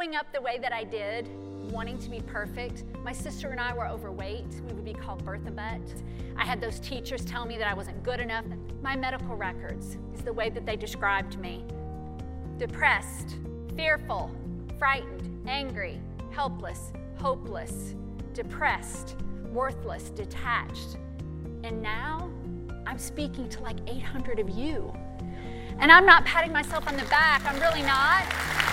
growing up the way that I did, wanting to be perfect, my sister and I were overweight. We would be called Bertha Butt. I had those teachers tell me that I wasn't good enough. My medical records is the way that they described me depressed, fearful, frightened, angry, helpless, hopeless, depressed, worthless, detached. And now I'm speaking to like 800 of you. And I'm not patting myself on the back, I'm really not.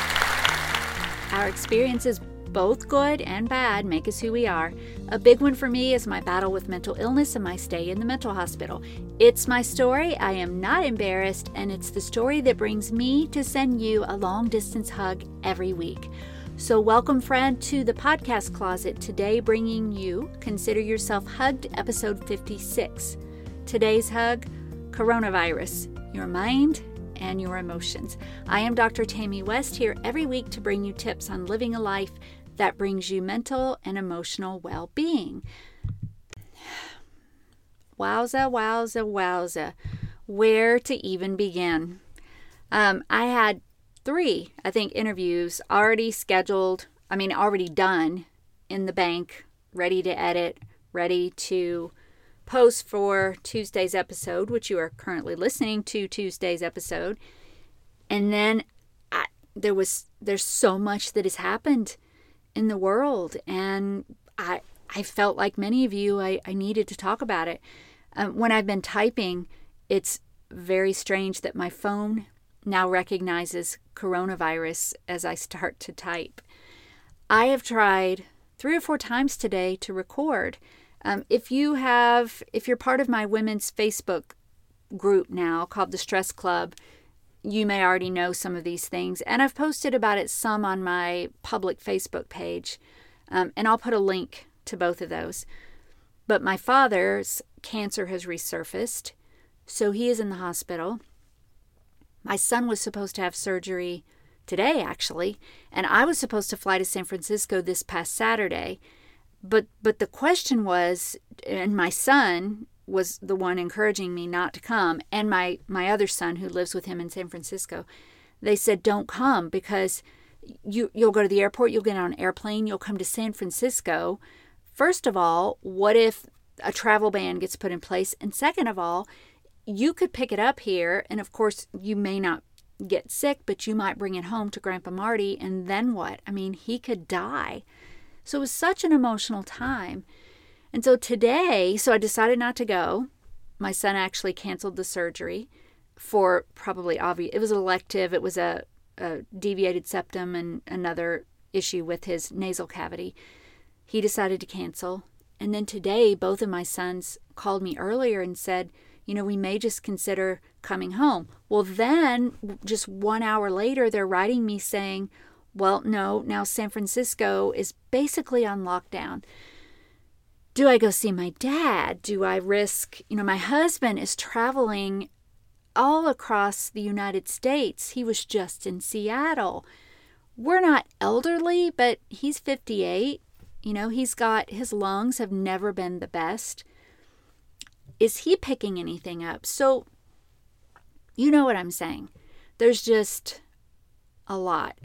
Our experiences, both good and bad, make us who we are. A big one for me is my battle with mental illness and my stay in the mental hospital. It's my story. I am not embarrassed, and it's the story that brings me to send you a long distance hug every week. So, welcome, friend, to the podcast closet. Today, bringing you Consider Yourself Hugged, episode 56. Today's hug coronavirus, your mind and your emotions. I am Dr. Tammy West here every week to bring you tips on living a life that brings you mental and emotional well being. Wowza, wowza, wowza. Where to even begin? Um, I had three, I think, interviews already scheduled, I mean, already done in the bank, ready to edit, ready to post for Tuesday's episode, which you are currently listening to Tuesday's episode. And then I, there was there's so much that has happened in the world, and I I felt like many of you I, I needed to talk about it. Um, when I've been typing, it's very strange that my phone now recognizes coronavirus as I start to type. I have tried three or four times today to record um, if you have, if you're part of my women's Facebook group now called the Stress Club, you may already know some of these things. And I've posted about it some on my public Facebook page. Um, and I'll put a link to both of those. But my father's cancer has resurfaced, so he is in the hospital. My son was supposed to have surgery today, actually, and I was supposed to fly to San Francisco this past Saturday but but the question was and my son was the one encouraging me not to come and my my other son who lives with him in San Francisco they said don't come because you you'll go to the airport you'll get on an airplane you'll come to San Francisco. First of all what if a travel ban gets put in place? And second of all you could pick it up here and of course you may not get sick but you might bring it home to grandpa Marty and then what? I mean he could die so it was such an emotional time. And so today, so I decided not to go. My son actually canceled the surgery for probably obvious. It was elective. It was a, a deviated septum and another issue with his nasal cavity. He decided to cancel. And then today, both of my sons called me earlier and said, you know, we may just consider coming home. Well, then just one hour later, they're writing me saying, well, no, now San Francisco is basically on lockdown. Do I go see my dad? Do I risk, you know, my husband is traveling all across the United States. He was just in Seattle. We're not elderly, but he's 58. You know, he's got his lungs have never been the best. Is he picking anything up? So, you know what I'm saying. There's just a lot.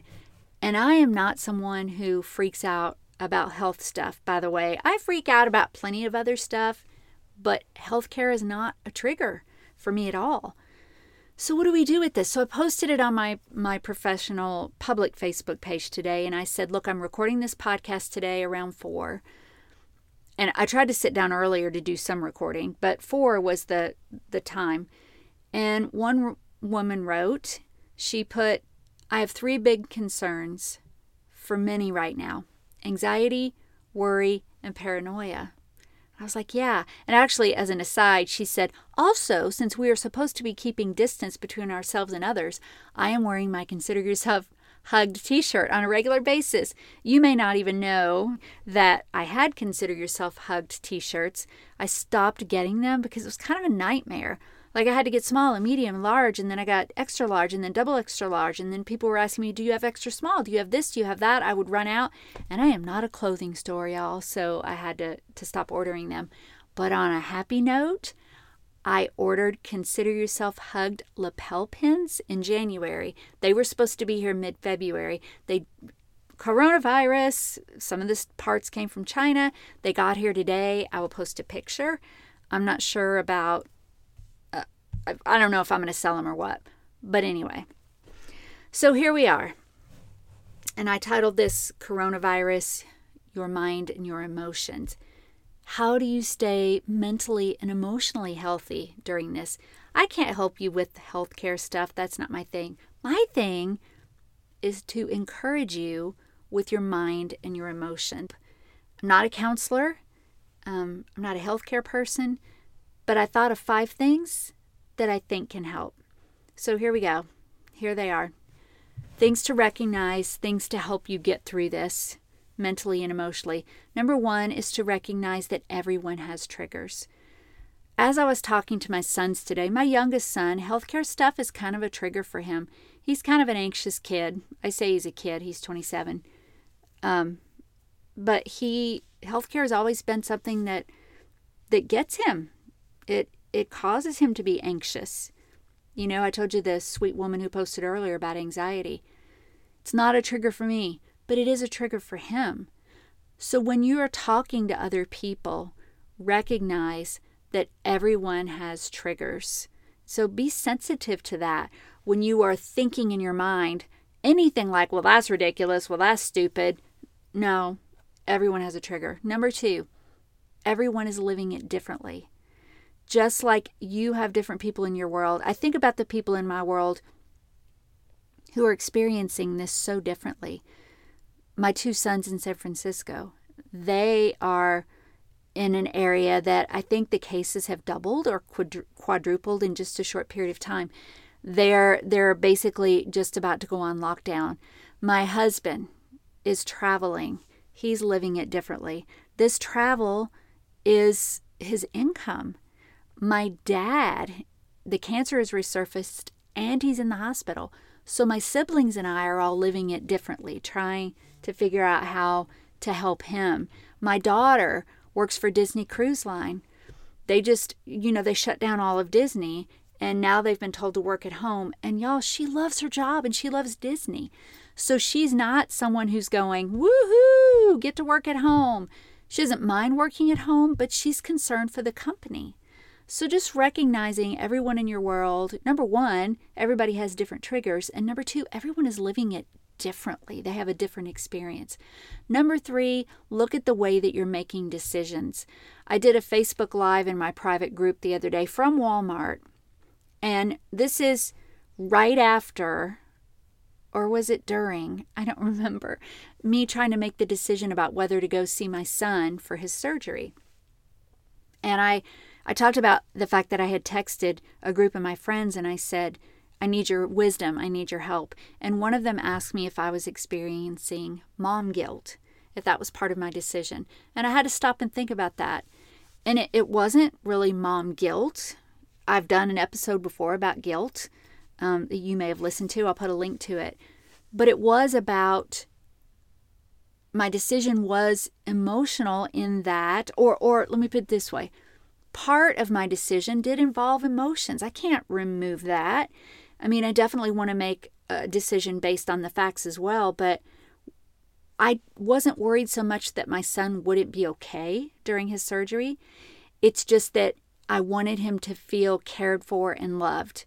And I am not someone who freaks out about health stuff, by the way. I freak out about plenty of other stuff, but healthcare is not a trigger for me at all. So what do we do with this? So I posted it on my my professional public Facebook page today and I said, "Look, I'm recording this podcast today around 4." And I tried to sit down earlier to do some recording, but 4 was the the time. And one woman wrote, she put I have three big concerns for many right now anxiety, worry, and paranoia. I was like, yeah. And actually, as an aside, she said, also, since we are supposed to be keeping distance between ourselves and others, I am wearing my Consider Yourself Hugged t shirt on a regular basis. You may not even know that I had Consider Yourself Hugged t shirts. I stopped getting them because it was kind of a nightmare. Like I had to get small and medium and large, and then I got extra large and then double extra large. And then people were asking me, Do you have extra small? Do you have this? Do you have that? I would run out. And I am not a clothing store, y'all, so I had to, to stop ordering them. But on a happy note, I ordered Consider Yourself Hugged lapel pins in January. They were supposed to be here mid February. They coronavirus. Some of the parts came from China. They got here today. I will post a picture. I'm not sure about, I don't know if I'm going to sell them or what. But anyway, so here we are. And I titled this Coronavirus Your Mind and Your Emotions. How do you stay mentally and emotionally healthy during this? I can't help you with the healthcare stuff. That's not my thing. My thing is to encourage you with your mind and your emotion. I'm not a counselor, um, I'm not a healthcare person, but I thought of five things that I think can help. So here we go. Here they are things to recognize, things to help you get through this mentally and emotionally. Number one is to recognize that everyone has triggers. As I was talking to my sons today, my youngest son, healthcare stuff is kind of a trigger for him. He's kind of an anxious kid. I say he's a kid, he's 27. Um, but he healthcare has always been something that that gets him. It it causes him to be anxious. You know, I told you the sweet woman who posted earlier about anxiety. It's not a trigger for me, but it is a trigger for him. So when you are talking to other people, recognize that everyone has triggers. So be sensitive to that when you are thinking in your mind anything like, well, that's ridiculous, well, that's stupid. No, everyone has a trigger. Number two, everyone is living it differently. Just like you have different people in your world, I think about the people in my world who are experiencing this so differently. My two sons in San Francisco, they are in an area that I think the cases have doubled or quadrupled in just a short period of time. They're they're basically just about to go on lockdown. My husband is traveling. He's living it differently. This travel is his income. My dad, the cancer has resurfaced and he's in the hospital. So my siblings and I are all living it differently, trying to figure out how to help him. My daughter works for Disney Cruise Line. They just, you know, they shut down all of Disney and now they've been told to work at home. And y'all, she loves her job and she loves Disney. So she's not someone who's going, woohoo, get to work at home. She doesn't mind working at home, but she's concerned for the company. So just recognizing everyone in your world, number one, everybody has different triggers. And number two, everyone is living it differently. They have a different experience. Number three, look at the way that you're making decisions. I did a Facebook Live in my private group the other day from Walmart. And this is right after or was it during? I don't remember. Me trying to make the decision about whether to go see my son for his surgery. And I I talked about the fact that I had texted a group of my friends and I said, I need your wisdom, I need your help. And one of them asked me if I was experiencing mom guilt, if that was part of my decision. And I had to stop and think about that. And it, it wasn't really mom guilt. I've done an episode before about guilt um, that you may have listened to. I'll put a link to it. But it was about my decision was emotional in that, or or let me put it this way. Part of my decision did involve emotions. I can't remove that. I mean, I definitely want to make a decision based on the facts as well, but I wasn't worried so much that my son wouldn't be okay during his surgery. It's just that I wanted him to feel cared for and loved.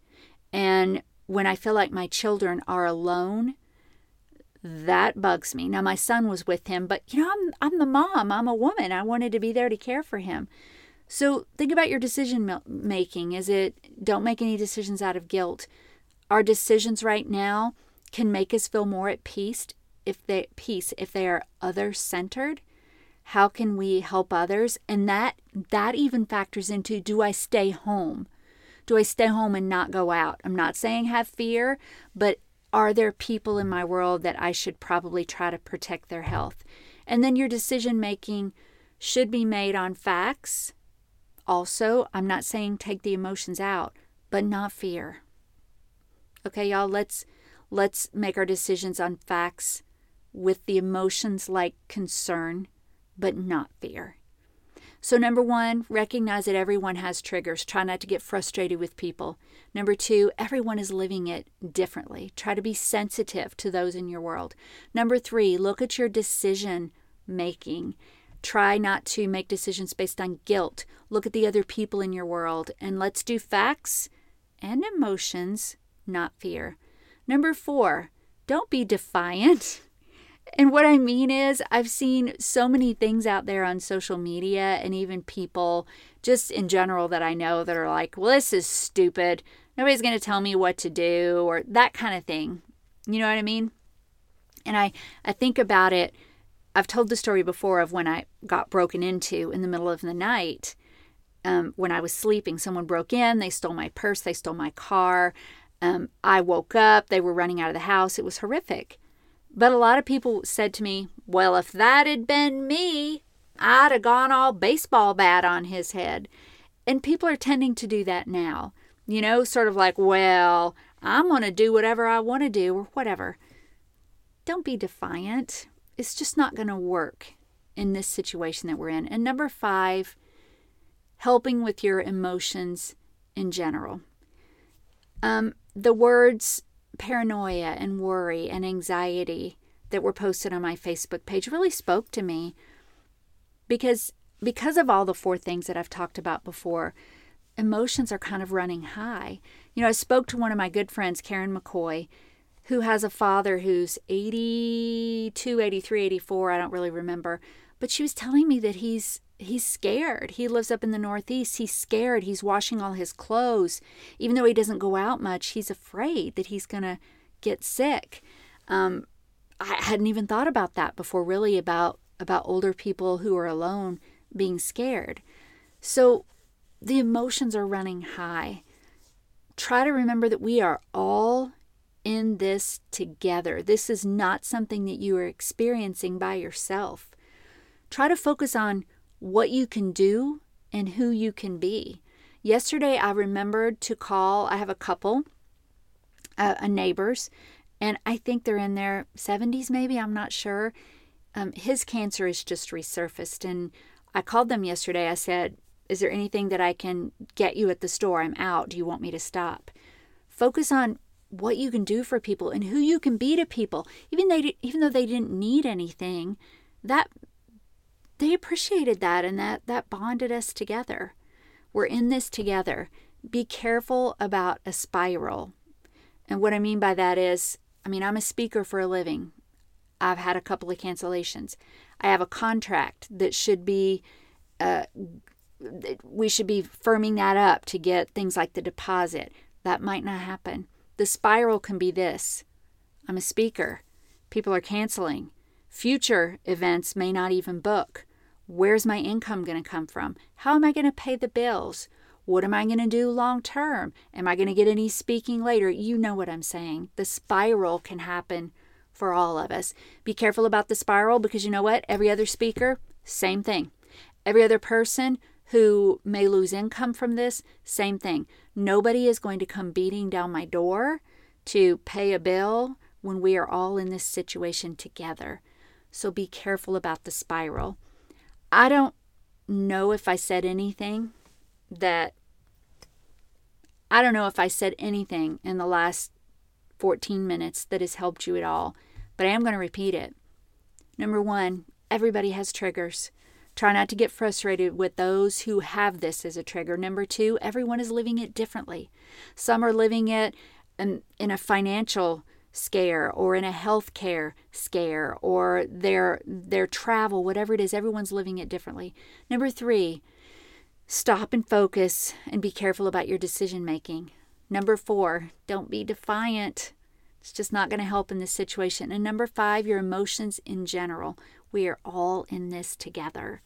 And when I feel like my children are alone, that bugs me. Now my son was with him, but you know, I'm I'm the mom. I'm a woman. I wanted to be there to care for him. So think about your decision making. Is it don't make any decisions out of guilt? Our decisions right now can make us feel more at peace if they peace if they are other centered. How can we help others? And that that even factors into do I stay home? Do I stay home and not go out? I'm not saying have fear, but are there people in my world that I should probably try to protect their health? And then your decision making should be made on facts. Also, I'm not saying take the emotions out, but not fear. Okay, y'all, let's let's make our decisions on facts with the emotions like concern, but not fear. So, number one, recognize that everyone has triggers. Try not to get frustrated with people. Number two, everyone is living it differently. Try to be sensitive to those in your world. Number three, look at your decision making. Try not to make decisions based on guilt. Look at the other people in your world and let's do facts and emotions, not fear. Number four, don't be defiant. And what I mean is, I've seen so many things out there on social media and even people just in general that I know that are like, well, this is stupid. Nobody's going to tell me what to do or that kind of thing. You know what I mean? And I, I think about it. I've told the story before of when I got broken into in the middle of the night. Um, when I was sleeping, someone broke in, they stole my purse, they stole my car. Um, I woke up, they were running out of the house. It was horrific. But a lot of people said to me, well, if that had been me, I'd have gone all baseball bat on his head. And people are tending to do that now. You know, sort of like, well, I'm going to do whatever I want to do or whatever. Don't be defiant. It's just not going to work in this situation that we're in. And number five, helping with your emotions in general. Um, the words paranoia and worry and anxiety that were posted on my Facebook page really spoke to me because because of all the four things that I've talked about before, emotions are kind of running high. You know, I spoke to one of my good friends, Karen McCoy, who has a father who's 82, 83, 84, I don't really remember, but she was telling me that he's he's scared. He lives up in the Northeast. He's scared. He's washing all his clothes. Even though he doesn't go out much, he's afraid that he's going to get sick. Um, I hadn't even thought about that before, really, about, about older people who are alone being scared. So the emotions are running high. Try to remember that we are all in this together. This is not something that you are experiencing by yourself. Try to focus on what you can do and who you can be. Yesterday, I remembered to call, I have a couple, uh, a neighbors, and I think they're in their 70s, maybe, I'm not sure. Um, his cancer is just resurfaced, and I called them yesterday. I said, Is there anything that I can get you at the store? I'm out. Do you want me to stop? Focus on what you can do for people and who you can be to people. Even they even though they didn't need anything, that they appreciated that and that that bonded us together. We're in this together. Be careful about a spiral. And what I mean by that is, I mean, I'm a speaker for a living. I've had a couple of cancellations. I have a contract that should be, uh, we should be firming that up to get things like the deposit. That might not happen. The spiral can be this I'm a speaker. People are canceling. Future events may not even book. Where's my income going to come from? How am I going to pay the bills? What am I going to do long term? Am I going to get any speaking later? You know what I'm saying. The spiral can happen for all of us. Be careful about the spiral because you know what? Every other speaker, same thing. Every other person who may lose income from this, same thing. Nobody is going to come beating down my door to pay a bill when we are all in this situation together. So be careful about the spiral. I don't know if I said anything that I don't know if I said anything in the last 14 minutes that has helped you at all, but I am going to repeat it. Number one, everybody has triggers. Try not to get frustrated with those who have this as a trigger. Number two, everyone is living it differently. Some are living it in, in a financial scare or in a healthcare scare or their their travel whatever it is everyone's living it differently number 3 stop and focus and be careful about your decision making number 4 don't be defiant it's just not going to help in this situation and number 5 your emotions in general we are all in this together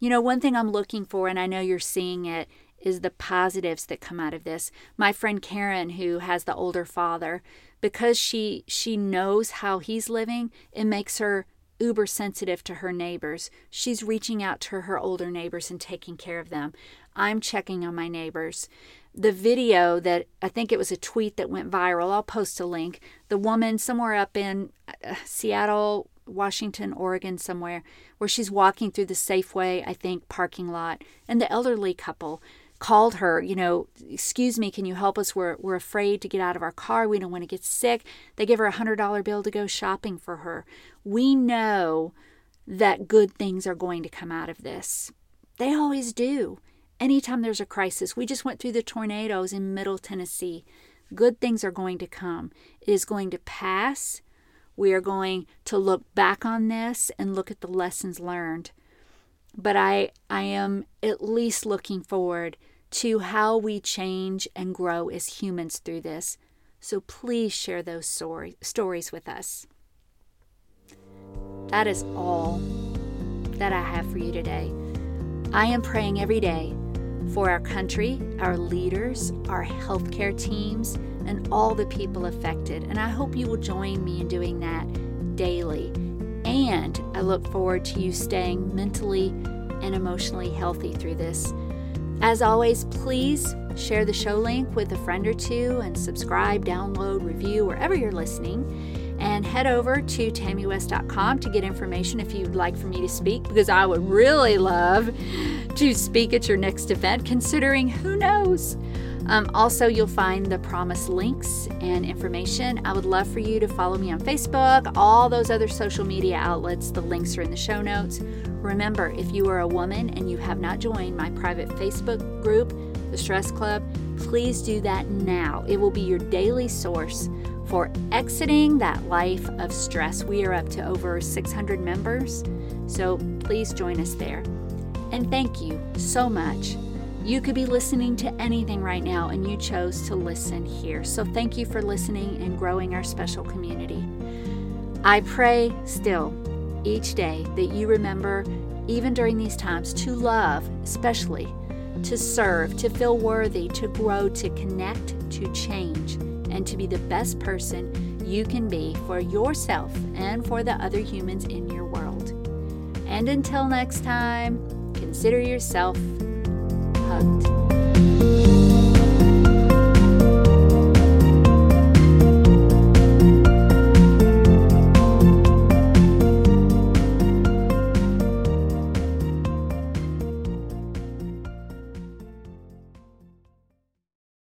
you know one thing i'm looking for and i know you're seeing it is the positives that come out of this my friend karen who has the older father because she she knows how he's living, it makes her uber sensitive to her neighbors. She's reaching out to her older neighbors and taking care of them. I'm checking on my neighbors. The video that I think it was a tweet that went viral, I'll post a link. The woman somewhere up in uh, Seattle, Washington, Oregon, somewhere, where she's walking through the Safeway, I think, parking lot, and the elderly couple called her, you know, excuse me, can you help us? We're, we're afraid to get out of our car. We don't want to get sick. They give her a $100 bill to go shopping for her. We know that good things are going to come out of this. They always do. Anytime there's a crisis, we just went through the tornadoes in Middle Tennessee. Good things are going to come. It is going to pass. We are going to look back on this and look at the lessons learned. But I, I am at least looking forward to how we change and grow as humans through this. So please share those story, stories with us. That is all that I have for you today. I am praying every day for our country, our leaders, our healthcare teams, and all the people affected. And I hope you will join me in doing that daily. And I look forward to you staying mentally and emotionally healthy through this. As always, please share the show link with a friend or two and subscribe, download, review wherever you're listening. And head over to tammywest.com to get information if you'd like for me to speak, because I would really love to speak at your next event, considering who knows. Um, also, you'll find the promised links and information. I would love for you to follow me on Facebook, all those other social media outlets. The links are in the show notes. Remember, if you are a woman and you have not joined my private Facebook group, the Stress Club, please do that now. It will be your daily source for exiting that life of stress. We are up to over 600 members, so please join us there. And thank you so much you could be listening to anything right now, and you chose to listen here. So thank you for listening and growing our special community. I pray still each day that you remember, even during these times, to love, especially to serve, to feel worthy, to grow, to connect, to change, and to be the best person you can be for yourself and for the other humans in your world. And until next time, consider yourself hugged.